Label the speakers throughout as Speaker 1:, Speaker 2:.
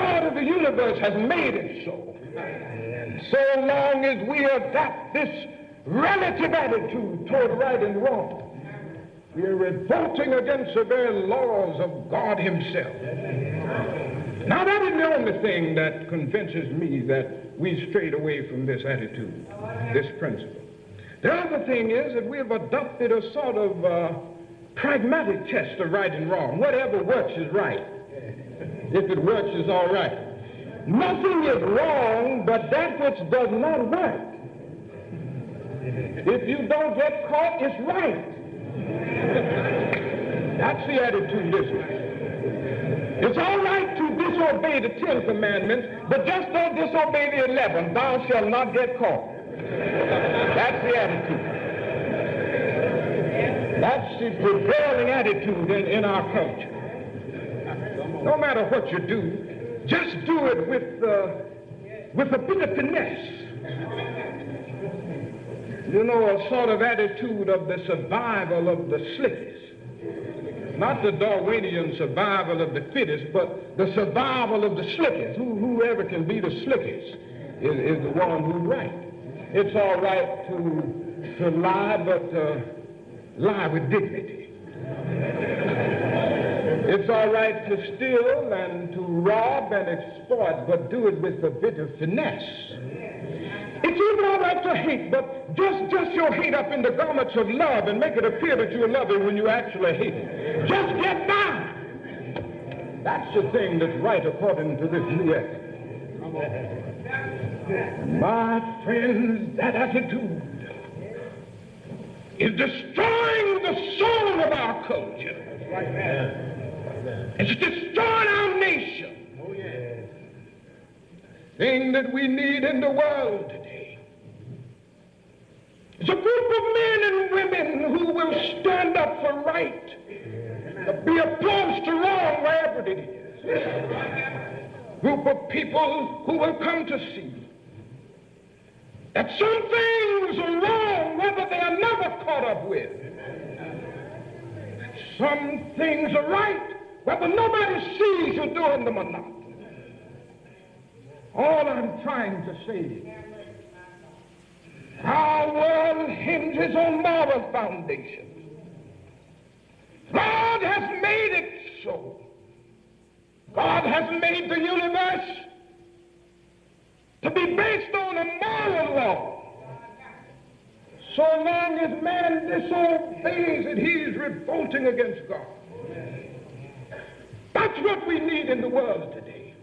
Speaker 1: God of the universe has made it so. And so long as we adopt this relative attitude toward right and wrong, we are revolting against the very laws of God Himself. Now, that isn't the only thing that convinces me that we strayed away from this attitude, this principle. The other thing is that we have adopted a sort of uh, pragmatic test of right and wrong. Whatever works is right. If it works, it's all right. Nothing is wrong but that which does not work. If you don't get caught, it's right. That's the attitude, it? It's all right to disobey the Ten Commandments, but just don't disobey the eleven. Thou shalt not get caught. That's the attitude. That's the prevailing attitude in, in our culture. No matter what you do, just do it with, uh, with a bit of finesse. You know, a sort of attitude of the survival of the slickest. Not the Darwinian survival of the fittest, but the survival of the slickest. Who, whoever can be the slickest is, is the one who's right. It's all right to, to lie, but uh, lie with dignity. It's all right to steal and to rob and exploit, but do it with a bit of finesse. It's even all right to hate, but just dress your hate up in the garments of love and make it appear that you're loving when you actually hate it. Just get by. That's the thing that's right according to this new ethic. My friends, that attitude is destroying the soul of our culture. It's destroying our nation. Oh, yes. Thing that we need in the world today is a group of men and women who will stand up for right, be opposed to wrong wherever it is. Group of people who will come to see that some things are wrong whether they are never caught up with. That some things are right whether nobody sees you doing them or not. All I'm trying to say is our world hinges on moral foundations. God has made it so. God has made the universe to be based on a moral law. So long as man disobeys it, he is revolting against God. What we need in the world today.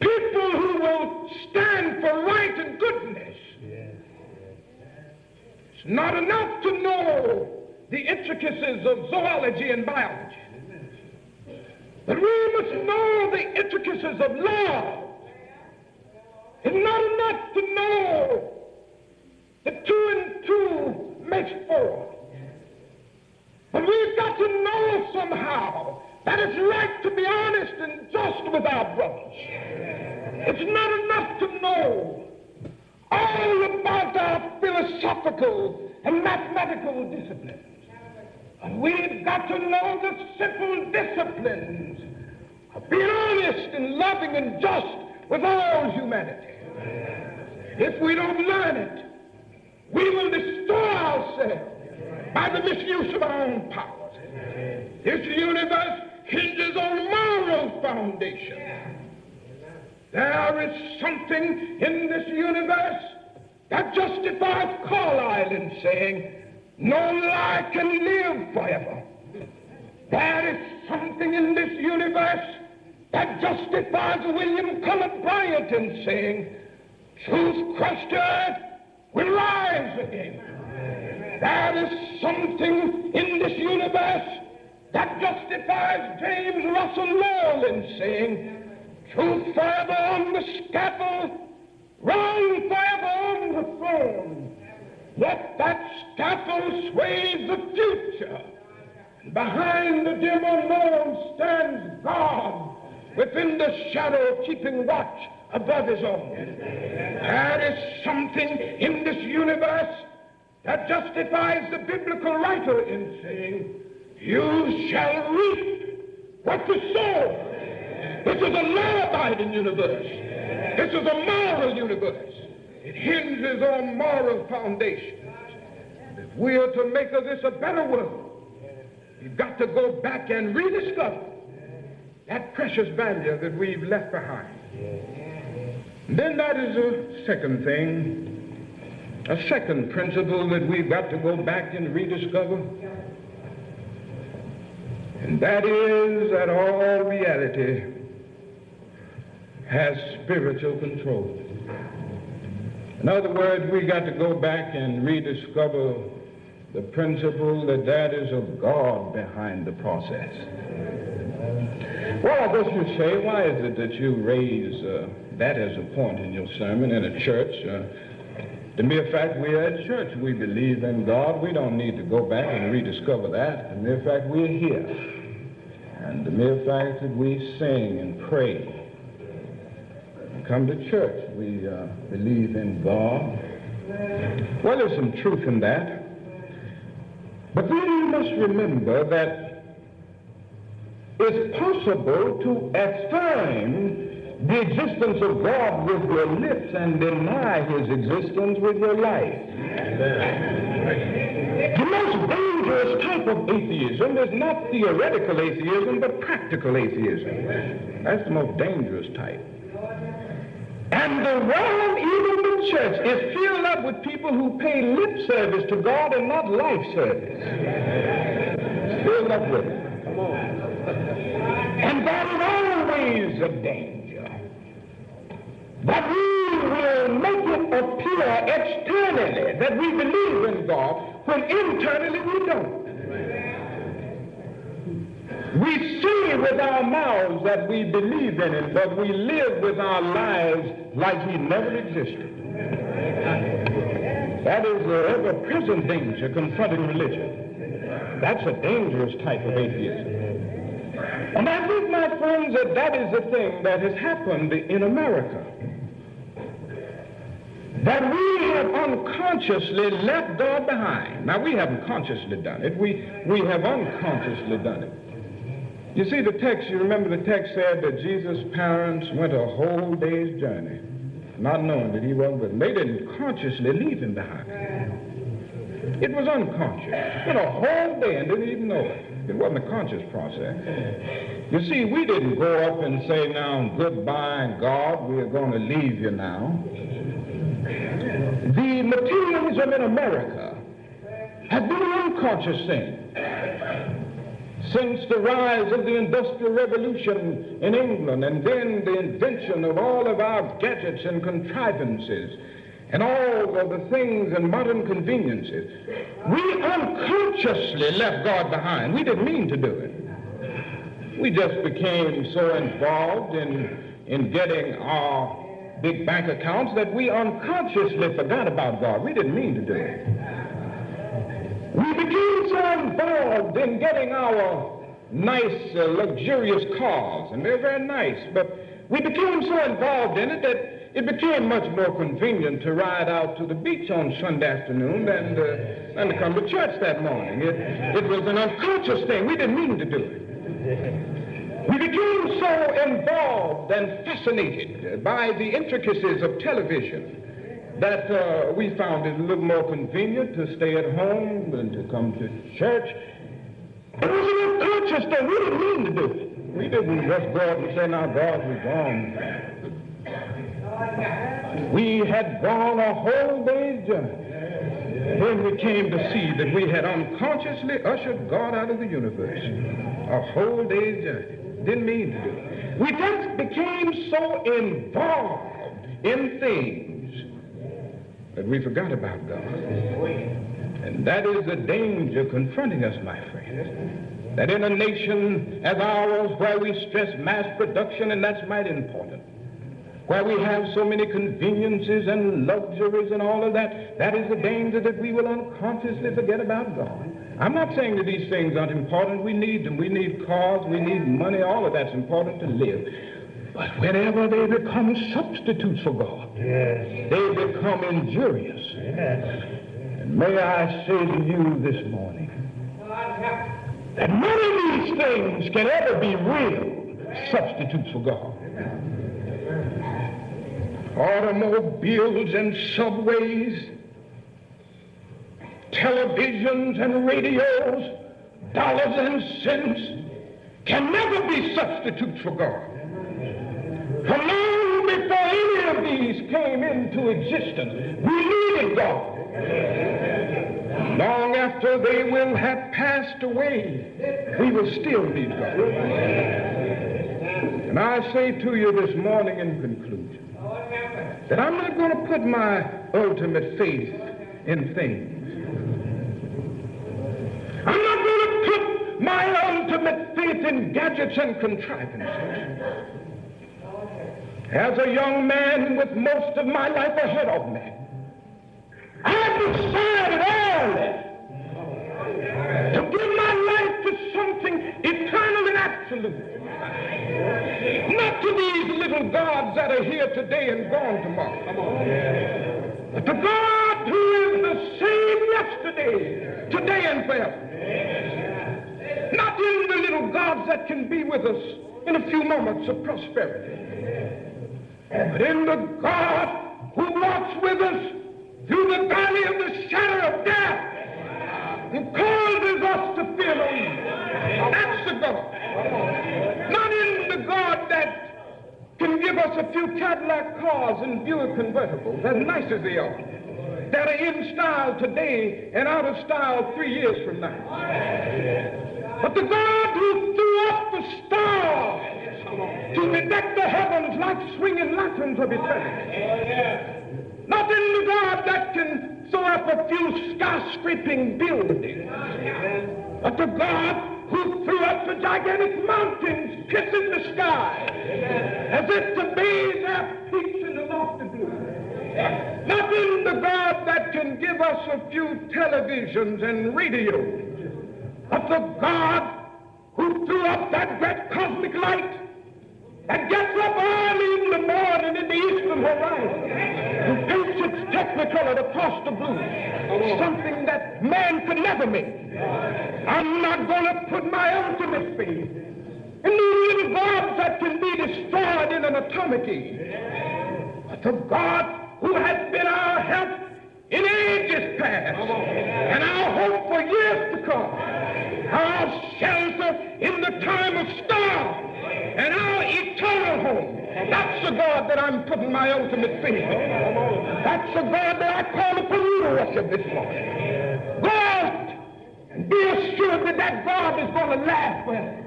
Speaker 1: People who will stand for right and goodness. It's not enough to know the intricacies of zoology and biology. But we must know the intricacies of law. It's not enough to know that two and two makes four. But we've got to know somehow that it's right to be honest and just with our brothers. It's not enough to know all about our philosophical and mathematical disciplines. And we've got to know the simple disciplines of being honest and loving and just with all humanity. If we don't learn it, we will destroy ourselves by the misuse of our own powers. This universe hinges on moral foundation. There is something in this universe that justifies Carlyle in saying, no lie can live forever. There is something in this universe that justifies William Cullen Bryant in saying, truth crushed earth will rise again. There is something in this universe that justifies James Russell Lowell in saying, truth forever on the scaffold, wrong forever on the throne. Yet that scaffold sways the future. And behind the dim unknown stands God within the shadow keeping watch above his own. There is something in this universe that justifies the biblical writer in saying, you shall reap what you sow. This is a law-abiding universe. This is a moral universe. It hinges on moral foundations. If we are to make of this a better world, we've got to go back and rediscover that precious value that we've left behind. And then that is a second thing, a second principle that we've got to go back and rediscover. And that is that all reality has spiritual control. In other words, we got to go back and rediscover the principle that that is of God behind the process. Well, I guess you say, why is it that you raise uh, that as a point in your sermon in a church? Uh, the mere fact we're at church, we believe in God. We don't need to go back and rediscover that. The mere fact we're here, and the mere fact that we sing and pray and come to church, we uh, believe in God. Well, there's some truth in that. But then you must remember that it's possible to affirm the existence of God with your lips and deny his existence with your life. The most dangerous type of atheism is not theoretical atheism, but practical atheism. That's the most dangerous type. And the world, even the church, is filled up with people who pay lip service to God and not life service. It's filled up with it. And that is always a danger. That we will make it appear externally that we believe in God when internally we don't. We say with our mouths that we believe in him, but we live with our lives like he never existed. That is the ever-present danger confronting religion. That's a dangerous type of atheism. And I think, my friends, that that is the thing that has happened in America. That we have unconsciously left God behind. Now, we haven't consciously done it. We, we have unconsciously done it. You see, the text, you remember the text said that Jesus' parents went a whole day's journey, not knowing that he wasn't with them. They didn't consciously leave him behind. It was unconscious. Went a whole day and didn't even know it. It wasn't a conscious process. You see, we didn't go up and say, now, goodbye, God, we are going to leave you now. The materialism in America has been an unconscious thing since the rise of the Industrial Revolution in England and then the invention of all of our gadgets and contrivances and all of the things and modern conveniences, we unconsciously left God behind. We didn't mean to do it. We just became so involved in, in getting our big bank accounts that we unconsciously forgot about God. We didn't mean to do it. We became so involved in getting our nice, uh, luxurious cars, and they're very nice, but we became so involved in it that it became much more convenient to ride out to the beach on Sunday afternoon than, uh, than to come to church that morning. It, it was an unconscious thing. We didn't mean to do it. We became so involved and fascinated by the intricacies of television that uh, we found it a little more convenient to stay at home than to come to church. It was an unconscious thing. We didn't mean to do it. We didn't just go up and say, now, God, we're gone. We had gone a whole day's journey. Then we came to see that we had unconsciously ushered God out of the universe. A whole day's journey. Didn't mean to do it. We just became so involved in things that we forgot about God. And that is the danger confronting us, my friends. That in a nation as ours, where we stress mass production, and that's mighty important, where we have so many conveniences and luxuries and all of that, that is the danger that we will unconsciously forget about God. I'm not saying that these things aren't important. We need them. We need cars. We need money. All of that's important to live. But whenever they become substitutes for God, yes. they become injurious. Yes. And may I say to you this morning that none of these things can ever be real substitutes for God. Automobiles and subways, televisions and radios, dollars and cents can never be substitutes for God. For long before any of these came into existence, we needed God. Long after they will have passed away, we will still need God. And I say to you this morning in conclusion that I'm not going to put my ultimate faith in things. I'm not going to put my ultimate faith in gadgets and contrivances. As a young man with most of my life ahead of me, I decided early to give my life to something eternal and absolute. Not to these little gods that are here today and gone tomorrow. But the God who is the same yesterday, today, and forever. Little gods that can be with us in a few moments of prosperity. But in the God who walks with us through the valley of the shadow of death and causes us to fear no evil. That's the God. Not in the God that can give us a few Cadillac cars and Buick convertibles, as nice as they are, that are in style today and out of style three years from now. But the God who threw up the stars to bedeck the heavens like swinging lanterns of eternity. Not in the God that can throw up a few skyscraping buildings, but the God who threw up the gigantic mountains kissing the sky as if to bathe their peaks in the lofty blue. Not in the God that can give us a few televisions and radios, but the God who threw up that great cosmic light that gets up early in the morning in the eastern horizon and paints its technicolor across the blue, something that man could never make. I'm not going to put my ultimate faith in these little gods that can be destroyed in an atomic age. But the God who has been our help in ages past and our hope for years The God that I'm putting my ultimate faith in. That's the God that I call upon you to worship this morning. Go out and be assured that that God is going to last forever.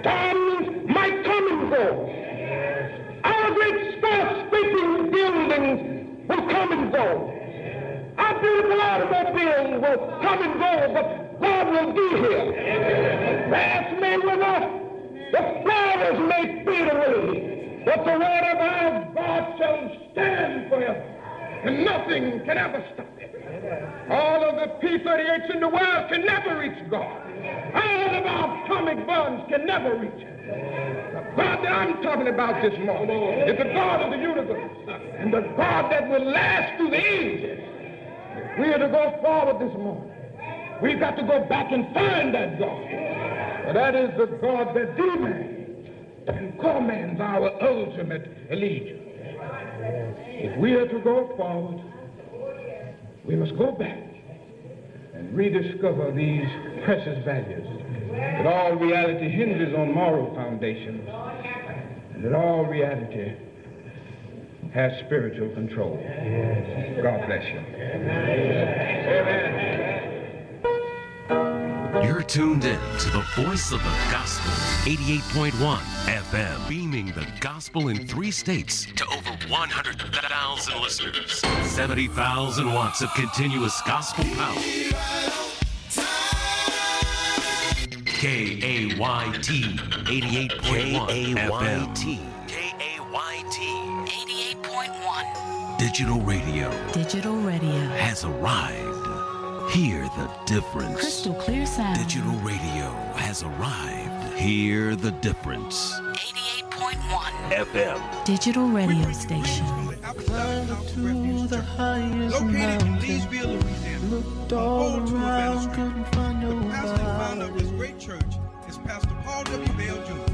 Speaker 1: Storms might come and go. Our great skyscraping buildings will come and go. Our beautiful automobiles will come and go, but God will be here. Grass may wither, the flowers may fade away, but the word of our God shall stand forever, and nothing can ever stop it. All of the P-38s in the world can never reach God. All of our atomic bombs can never reach it. The God that I'm talking about this morning is the God of the universe, and the God that will last through the ages. We are to go forward this morning, we've got to go back and find that God. That is the God that demands and commands our ultimate allegiance. If we are to go forward, we must go back and rediscover these precious values. That all reality hinges on moral foundations, and that all reality has spiritual control. God bless you.
Speaker 2: You're tuned in to the voice of the gospel, 88.1 FM, beaming the gospel in three states to over 100,000 listeners. 70,000 watts of continuous gospel power. K-A-Y-T, 88.1 FM.
Speaker 3: K-A-Y-T, 88.1.
Speaker 2: Digital radio
Speaker 3: Digital radio.
Speaker 2: has arrived. Hear the difference.
Speaker 3: Crystal clear sound.
Speaker 2: Digital radio has arrived. Hear the difference.
Speaker 3: 88.1.
Speaker 2: FM.
Speaker 3: Digital radio station.
Speaker 4: to the highest
Speaker 5: Located in
Speaker 4: mountain.
Speaker 5: Leesville, Louisiana.
Speaker 4: Looked all
Speaker 5: to a
Speaker 4: around,
Speaker 5: ministry.
Speaker 4: couldn't find
Speaker 5: The pastor and founder of this great church is Pastor Paul W. Bell Jr.